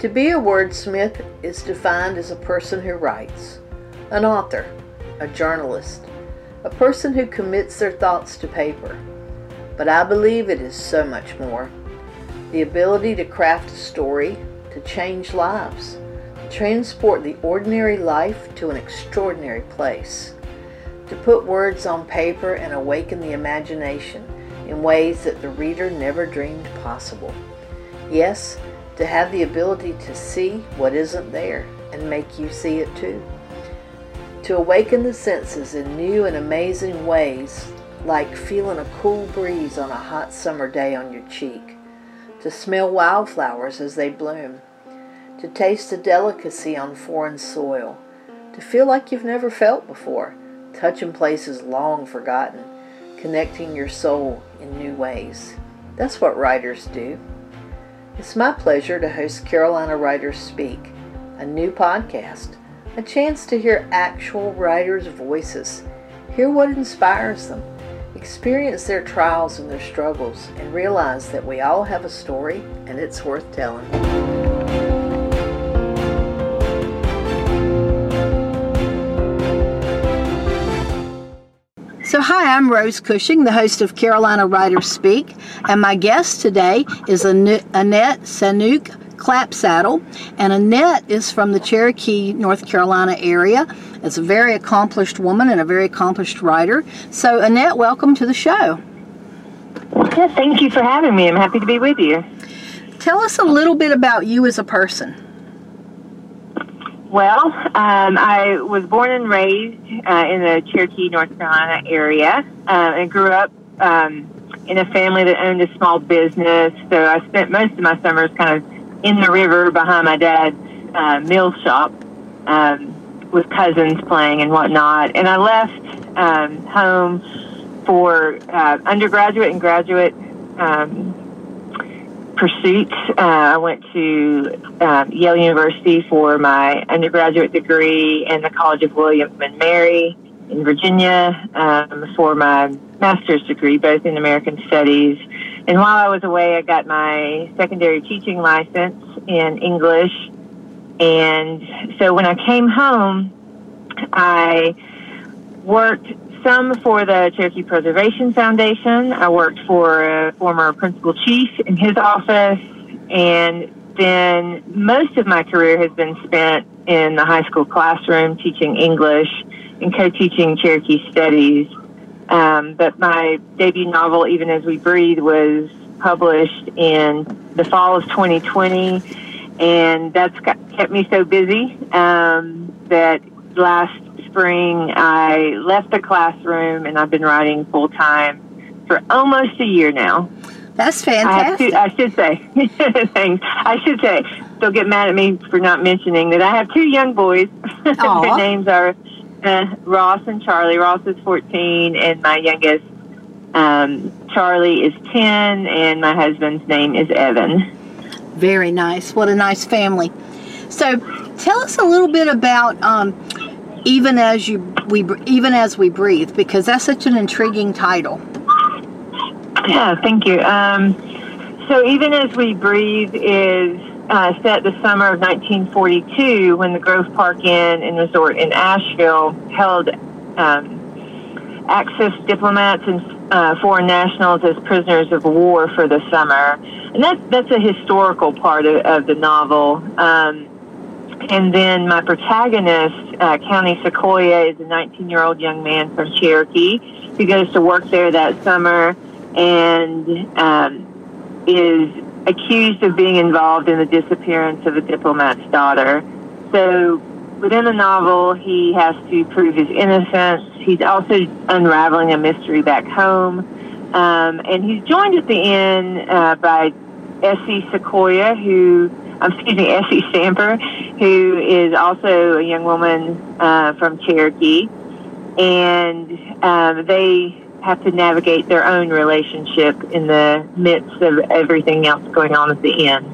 To be a wordsmith is defined as a person who writes, an author, a journalist, a person who commits their thoughts to paper. But I believe it is so much more. The ability to craft a story, to change lives, transport the ordinary life to an extraordinary place, to put words on paper and awaken the imagination in ways that the reader never dreamed possible. Yes, to have the ability to see what isn't there and make you see it too. To awaken the senses in new and amazing ways, like feeling a cool breeze on a hot summer day on your cheek. To smell wildflowers as they bloom. To taste a delicacy on foreign soil. To feel like you've never felt before, touching places long forgotten, connecting your soul in new ways. That's what writers do. It's my pleasure to host Carolina Writers Speak, a new podcast, a chance to hear actual writers' voices, hear what inspires them, experience their trials and their struggles, and realize that we all have a story and it's worth telling. So, hi, I'm Rose Cushing, the host of Carolina Writers Speak, and my guest today is Annette Saunooke Clapsaddle. And Annette is from the Cherokee, North Carolina area. It's a very accomplished woman and a very accomplished writer. So, Annette, welcome to the show. Yeah, thank you for having me. I'm happy to be with you. Tell us a little bit about you as a person. Well, um, I was born and raised uh, in the Cherokee, North Carolina area, uh, and grew up um, in a family that owned a small business. So I spent most of my summers kind of in the river behind my dad's uh, mill shop um, with cousins playing and whatnot. And I left um, home for uh, undergraduate and graduate um, pursuits. Uh, I went to um, Yale University for my undergraduate degree and the College of William and Mary in Virginia um, for my master's degree, both in American Studies. And while I was away, I got my secondary teaching license in English. And so when I came home, I worked some for the Cherokee Preservation Foundation. I worked for a former principal chief in his office, and then most of my career has been spent in the high school classroom teaching English and co-teaching Cherokee studies. Um, but my debut novel, Even As We Breathe, was published in the fall of 2020, and that's got, kept me so busy um, that last spring, I left the classroom and I've been writing full time for almost a year now. That's fantastic. I, I should say, thanks. I should say, they'll get mad at me for not mentioning that I have two young boys. Their names are uh, Ross and Charlie. Ross is 14, and my youngest, um, Charlie, is 10, and my husband's name is Evan. Very nice. What a nice family. So, tell us a little bit about um, even as you we even as we breathe because that's such an intriguing title. Yeah thank you. Um, so even as we breathe is uh, set the summer of 1942 when the grove park inn and resort in asheville held um, Axis diplomats and uh, foreign nationals as prisoners of war for the summer. And that's that's a historical part of, of the novel. Um, and then my protagonist, uh, Cowney Sequoyah, is a 19 year old young man from Cherokee who goes to work there that summer and um, is accused of being involved in the disappearance of a diplomat's daughter. So within the novel, he has to prove his innocence. He's also unraveling a mystery back home. Um, and he's joined at the end uh, by Essie Sequoyah, who um, excuse me, Essie Stamper, who is also a young woman uh, from Cherokee, and um, they have to navigate their own relationship in the midst of everything else going on at the end.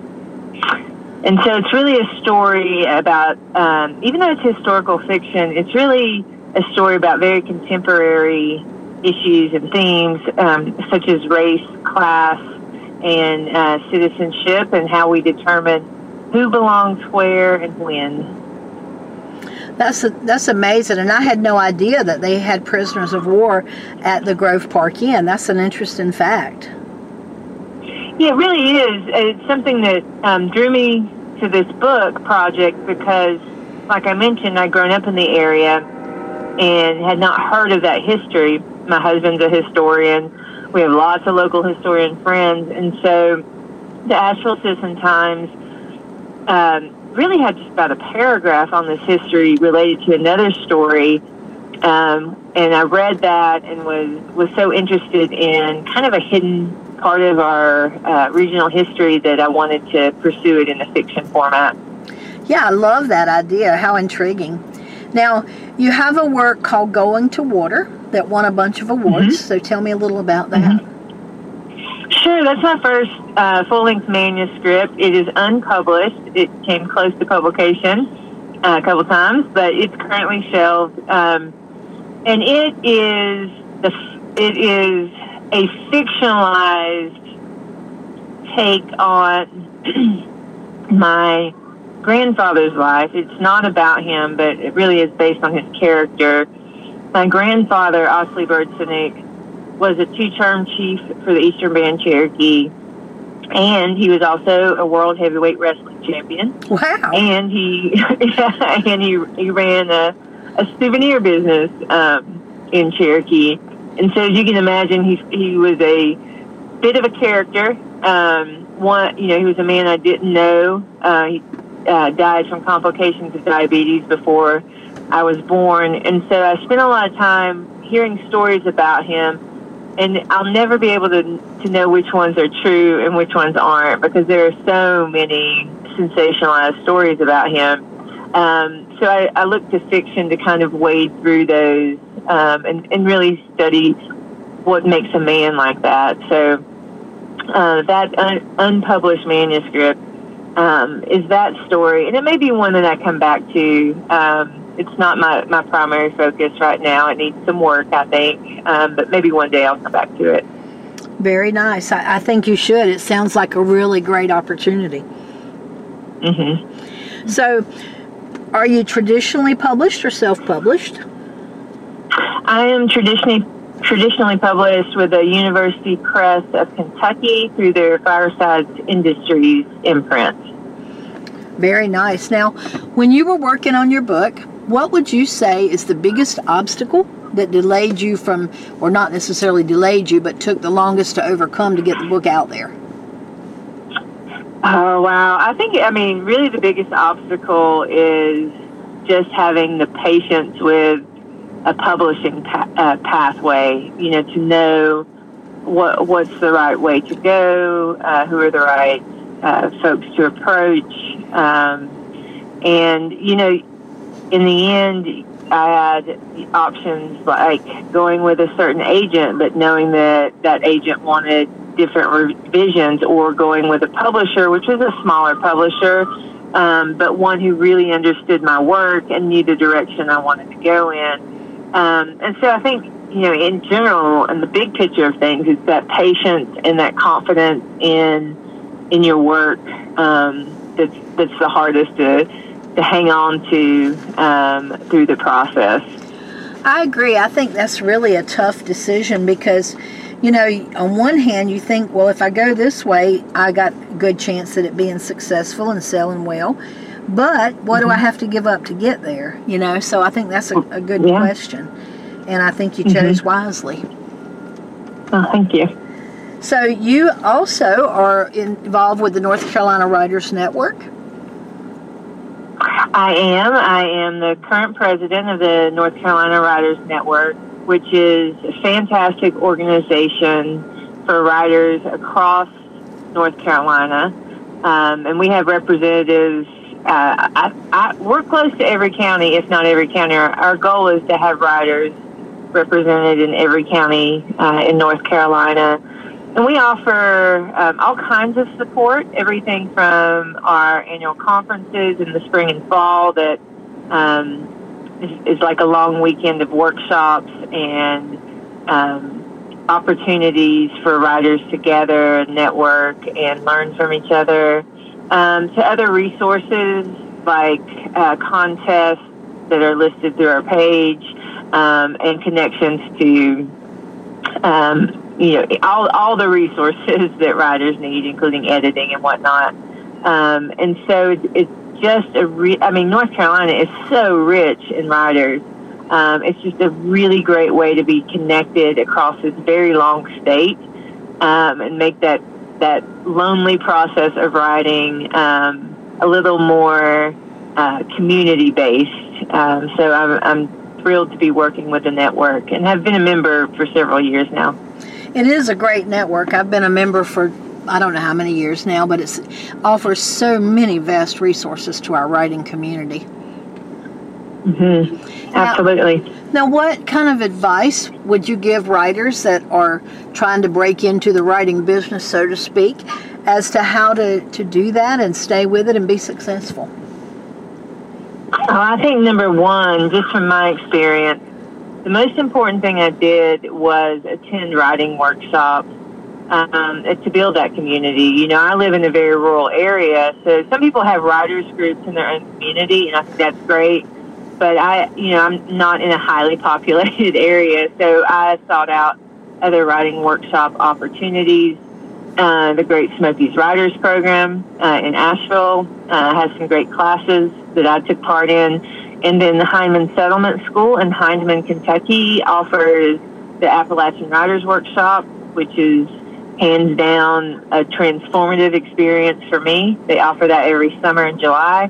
And so it's really a story about, um, even though it's historical fiction, it's really a story about very contemporary issues and themes um, such as race, class, and uh, citizenship, and how we determine who belongs where and when. That's a, that's amazing, and I had no idea that they had prisoners of war at the Grove Park Inn. That's an interesting fact. Yeah, it really is. It's something that um, drew me to this book project because, like I mentioned, I'd grown up in the area and had not heard of that history. My husband's a historian. We have lots of local historian friends, and so the Asheville Citizen Times um, really had just about a paragraph on this history related to another story. Um, and I read that and was was so interested in kind of a hidden part of our uh, regional history that I wanted to pursue it in a fiction format. Yeah, I love that idea. How intriguing. Now, you have a work called Going to Water that won a bunch of awards. Mm-hmm. So tell me a little about that. Mm-hmm. Sure, that's my first uh, full length manuscript. It is unpublished. It came close to publication uh, a couple times, but it's currently shelved. Um, and it is the it is a fictionalized take on my grandfather's life. It's not about him, but it really is based on his character. My grandfather, Osley Bird Saunooke, was a two-term chief for the Eastern Band Cherokee, and he was also a world heavyweight wrestling champion. Wow! And he and he he ran a, a souvenir business um, in Cherokee, and so as you can imagine, he he was a bit of a character. Um, one, you know, he was a man I didn't know. Uh, he uh, died from complications of diabetes before I was born, and so I spent a lot of time hearing stories about him and I'll never be able to to know which ones are true and which ones aren't because there are so many sensationalized stories about him. Um, so I, I look to fiction to kind of wade through those um, and, and really study what makes a man like that. So uh, that un- unpublished manuscript um, is that story, and it may be one that I come back to. Um, it's not my, my primary focus right now. It needs some work, I think, um, but maybe one day I'll come back to it. Very nice. I, I think you should. It sounds like a really great opportunity. Mm-hmm. So, are you traditionally published or self-published? I am traditionally traditionally published with the University Press of Kentucky through their Firesides Industries imprint. Very nice. Now, when you were working on your book, what would you say is the biggest obstacle that delayed you from, or not necessarily delayed you, but took the longest to overcome to get the book out there? Oh, wow. I think, I mean, really the biggest obstacle is just having the patience with a publishing pa- uh, pathway, you know, to know what what's the right way to go, uh, who are the right uh, folks to approach. Um, and, you know, in the end, I had options like going with a certain agent, but knowing that that agent wanted different revisions, or going with a publisher, which was a smaller publisher, um, but one who really understood my work and knew the direction I wanted to go in. Um, and so I think, you know, in general, and the big picture of things, it's that patience and that confidence in in your work um, that's that's the hardest to to hang on to um, through the process. I agree. I think that's really a tough decision because, you know, on one hand, you think, well, if I go this way, I got a good chance at it being successful and selling well. But what mm-hmm. do I mm-hmm. have to give up to get there? You know, so I think that's a, a good yeah. question. And I think you chose mm-hmm. wisely. Oh, thank you. So you also are involved with the North Carolina Writers Network. I am. I am the current president of the North Carolina Writers Network, which is a fantastic organization for writers across North Carolina. Um, and we have representatives. Uh, I, I, we're close to every county, if not every county. Our, our goal is to have writers represented in every county uh, in North Carolina. And we offer um, all kinds of support, everything from our annual conferences in the spring and fall that um, is, is, like a long weekend of workshops and um, opportunities for writers to gather and network and learn from each other. um, to other resources like uh, contests that are listed through our page um, and connections to um, you know all, all the resources that writers need, including editing and whatnot. Um, and so it's, just a re- I mean, North Carolina is so rich in writers. Um, it's just a really great way to be connected across this very long state um, and make that that lonely process of writing um, a little more uh, community based. Um, so I'm, I'm thrilled to be working with the network and have been a member for several years now. It is a great network. I've been a member for I don't know how many years now, but it offers so many vast resources to our writing community. Mm-hmm. Absolutely. Now, now, what kind of advice would you give writers that are trying to break into the writing business, so to speak, as to how to, to do that and stay with it and be successful? Oh, I think number one, just from my experience, the most important thing I did was attend writing workshops um, to build that community. You know, I live in a very rural area, so some people have writers groups in their own community, and I think that's great. But I, you know, I'm not in a highly populated area, so I sought out other writing workshop opportunities. Uh, the Great Smokies Writers Program uh, in Asheville uh, has some great classes that I took part in. And then the Hindman Settlement School in Hindman, Kentucky offers the Appalachian Writers Workshop, which is hands down a transformative experience for me. They offer that every summer in July.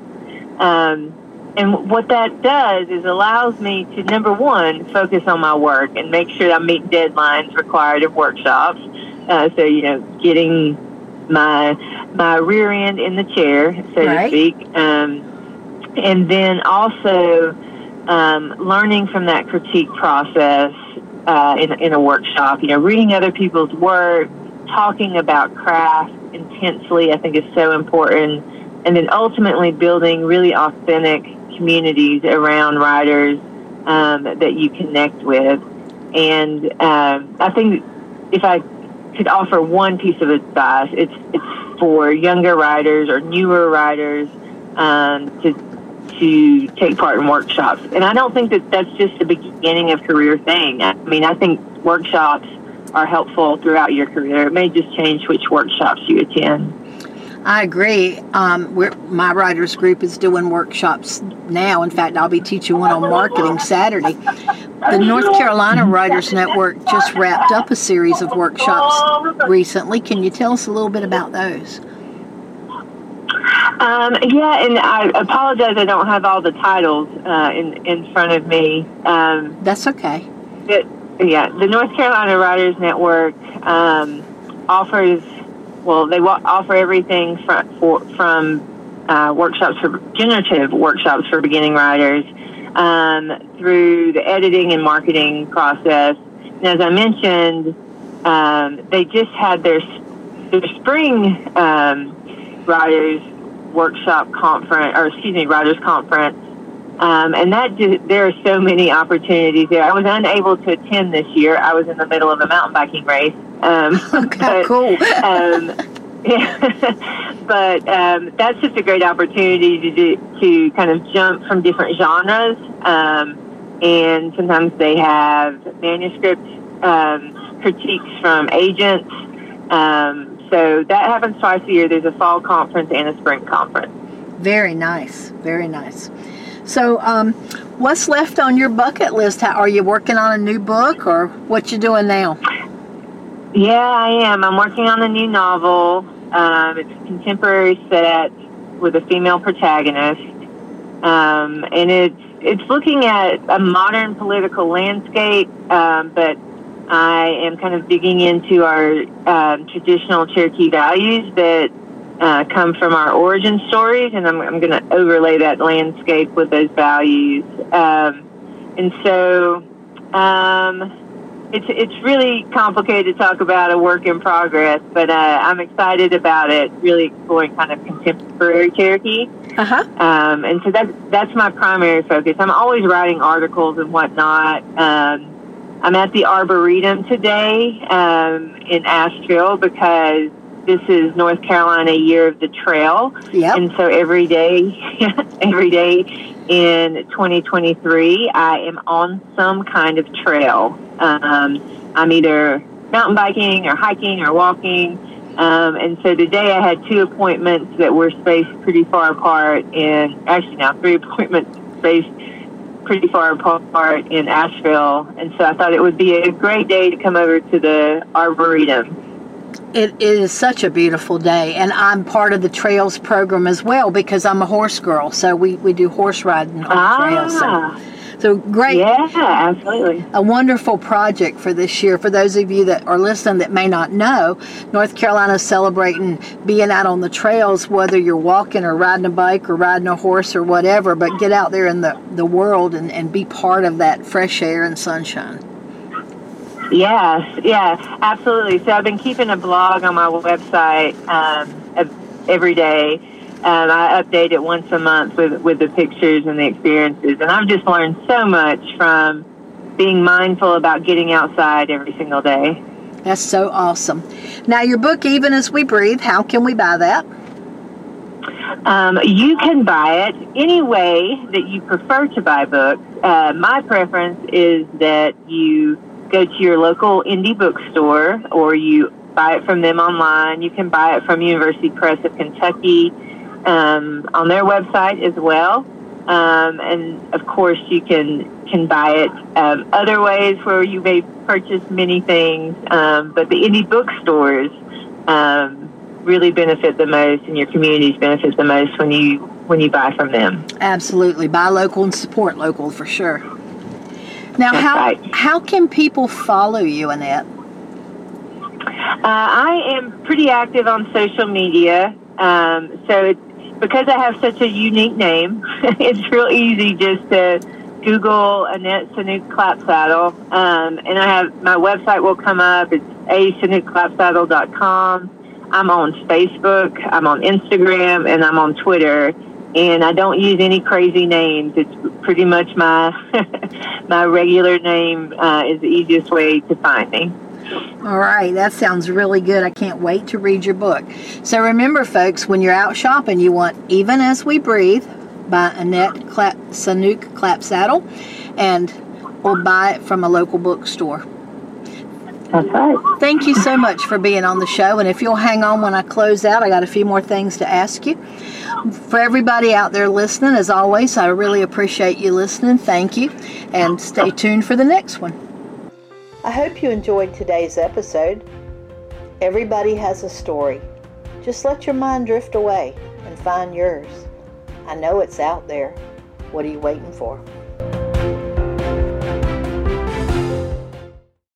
Um, and what that does is allows me to number one focus on my work and make sure I meet deadlines required of workshops. Uh, so you know, getting my my rear end in the chair, so right. to speak, um, and then also um, learning from that critique process uh, in in a workshop. You know, reading other people's work, talking about craft intensely, I think is so important. And then ultimately building really authentic communities around writers um, that you connect with. And um, I think if I could offer one piece of advice, it's, it's for younger writers or newer writers um, to to take part in workshops. And I don't think that that's just the beginning of career thing. I mean, I think workshops are helpful throughout your career. It may just change which workshops you attend. I agree. Um, my writers group is doing workshops now. In fact, I'll be teaching one on marketing Saturday. The North Carolina Writers Network just wrapped up a series of workshops recently. Can you tell us a little bit about those? Um, yeah, and I apologize I don't have all the titles uh, in in front of me. Um, That's okay. It, yeah, the North Carolina Writers Network um, offers, well, they offer everything from, for, from uh, workshops for generative workshops for beginning writers um, through the editing and marketing process. And as I mentioned, um, they just had their, their spring um, writers workshop conference, or excuse me, writers conference um, and that just, there are so many opportunities there. I was unable to attend this year. I was in the middle of a mountain biking race. Um, okay, but, cool. um, yeah, but um, that's just a great opportunity to do, to kind of jump from different genres. Um, and sometimes they have manuscript um, critiques from agents. So that happens twice a year. There's a fall conference and a spring conference. Very nice. Very nice. So, um, what's left on your bucket list? How, are you working on a new book, or what you doing now? Yeah, I am. I'm working on a new novel. Um, it's a contemporary set with a female protagonist, um, and it's it's looking at a modern political landscape, um, but I am kind of digging into our um, traditional Cherokee values that uh, come from our origin stories, and I'm, I'm going to overlay that landscape with those values. Um, and so um, it's it's really complicated to talk about a work in progress, but uh, I'm excited about it. Really exploring kind of contemporary Cherokee. Uh-huh. Um, and so that's that's my primary focus. I'm always writing articles and whatnot. Um, I'm at the Arboretum today um, in Asheville because this is North Carolina Year of the Trail. Yep. And so every day, every day in 2023, I am on some kind of trail. Um, I'm either mountain biking or hiking or walking. Um, and so today I had two appointments that were spaced pretty far apart, and actually now three appointments spaced pretty far apart in Asheville. And so I thought it would be a great day to come over to the Arboretum. It, is such a beautiful day, and I'm part of the trails program as well because I'm a horse girl. So we, we do horse riding on ah, trails. So, so great. Yeah, absolutely. A wonderful project for this year. For those of you that are listening that may not know, North Carolina is celebrating being out on the trails, whether you're walking or riding a bike or riding a horse or whatever, but get out there in the, the world and, and be part of that fresh air and sunshine. Yes, yeah, absolutely. So I've been keeping a blog on my website um, every day. Um, I update it once a month with with the pictures and the experiences, and I've just learned so much from being mindful about getting outside every single day. That's so awesome. Now, your book, Even as We Breathe, how can we buy that? Um, you can buy it any way that you prefer to buy books. Uh, my preference is that you go to your local indie bookstore or you buy it from them online. You can buy it from University Press of Kentucky um, on their website as well. Um, and of course, you can can buy it um, other ways where you may purchase many things. Um, but the indie bookstores um, really benefit the most, and your communities benefit the most when you when you buy from them. Absolutely, buy local and support local for sure. Now, That's how right. how can people follow you, Annette? Uh, I am pretty active on social media, um, so it's, because I have such a unique name, it's real easy just to Google Annette Saunooke Clapsaddle, um, and I have my website will come up. It's asanookclapsaddle.com. I'm on Facebook, I'm on Instagram, and I'm on Twitter. And I don't use any crazy names. It's pretty much my my regular name uh, is the easiest way to find me. All right, that sounds really good. I can't wait to read your book. So remember, folks, when you're out shopping, you want Even As We Breathe by Annette Clap, Saunooke Clapsaddle, and or buy it from a local bookstore. That's right. Thank you so much for being on the show. And if you'll hang on when I close out, I got a few more things to ask you. For everybody out there listening, as always, I really appreciate you listening. Thank you. And stay tuned for the next one. I hope you enjoyed today's episode. Everybody has a story. Just let your mind drift away and find yours. I know it's out there. What are you waiting for?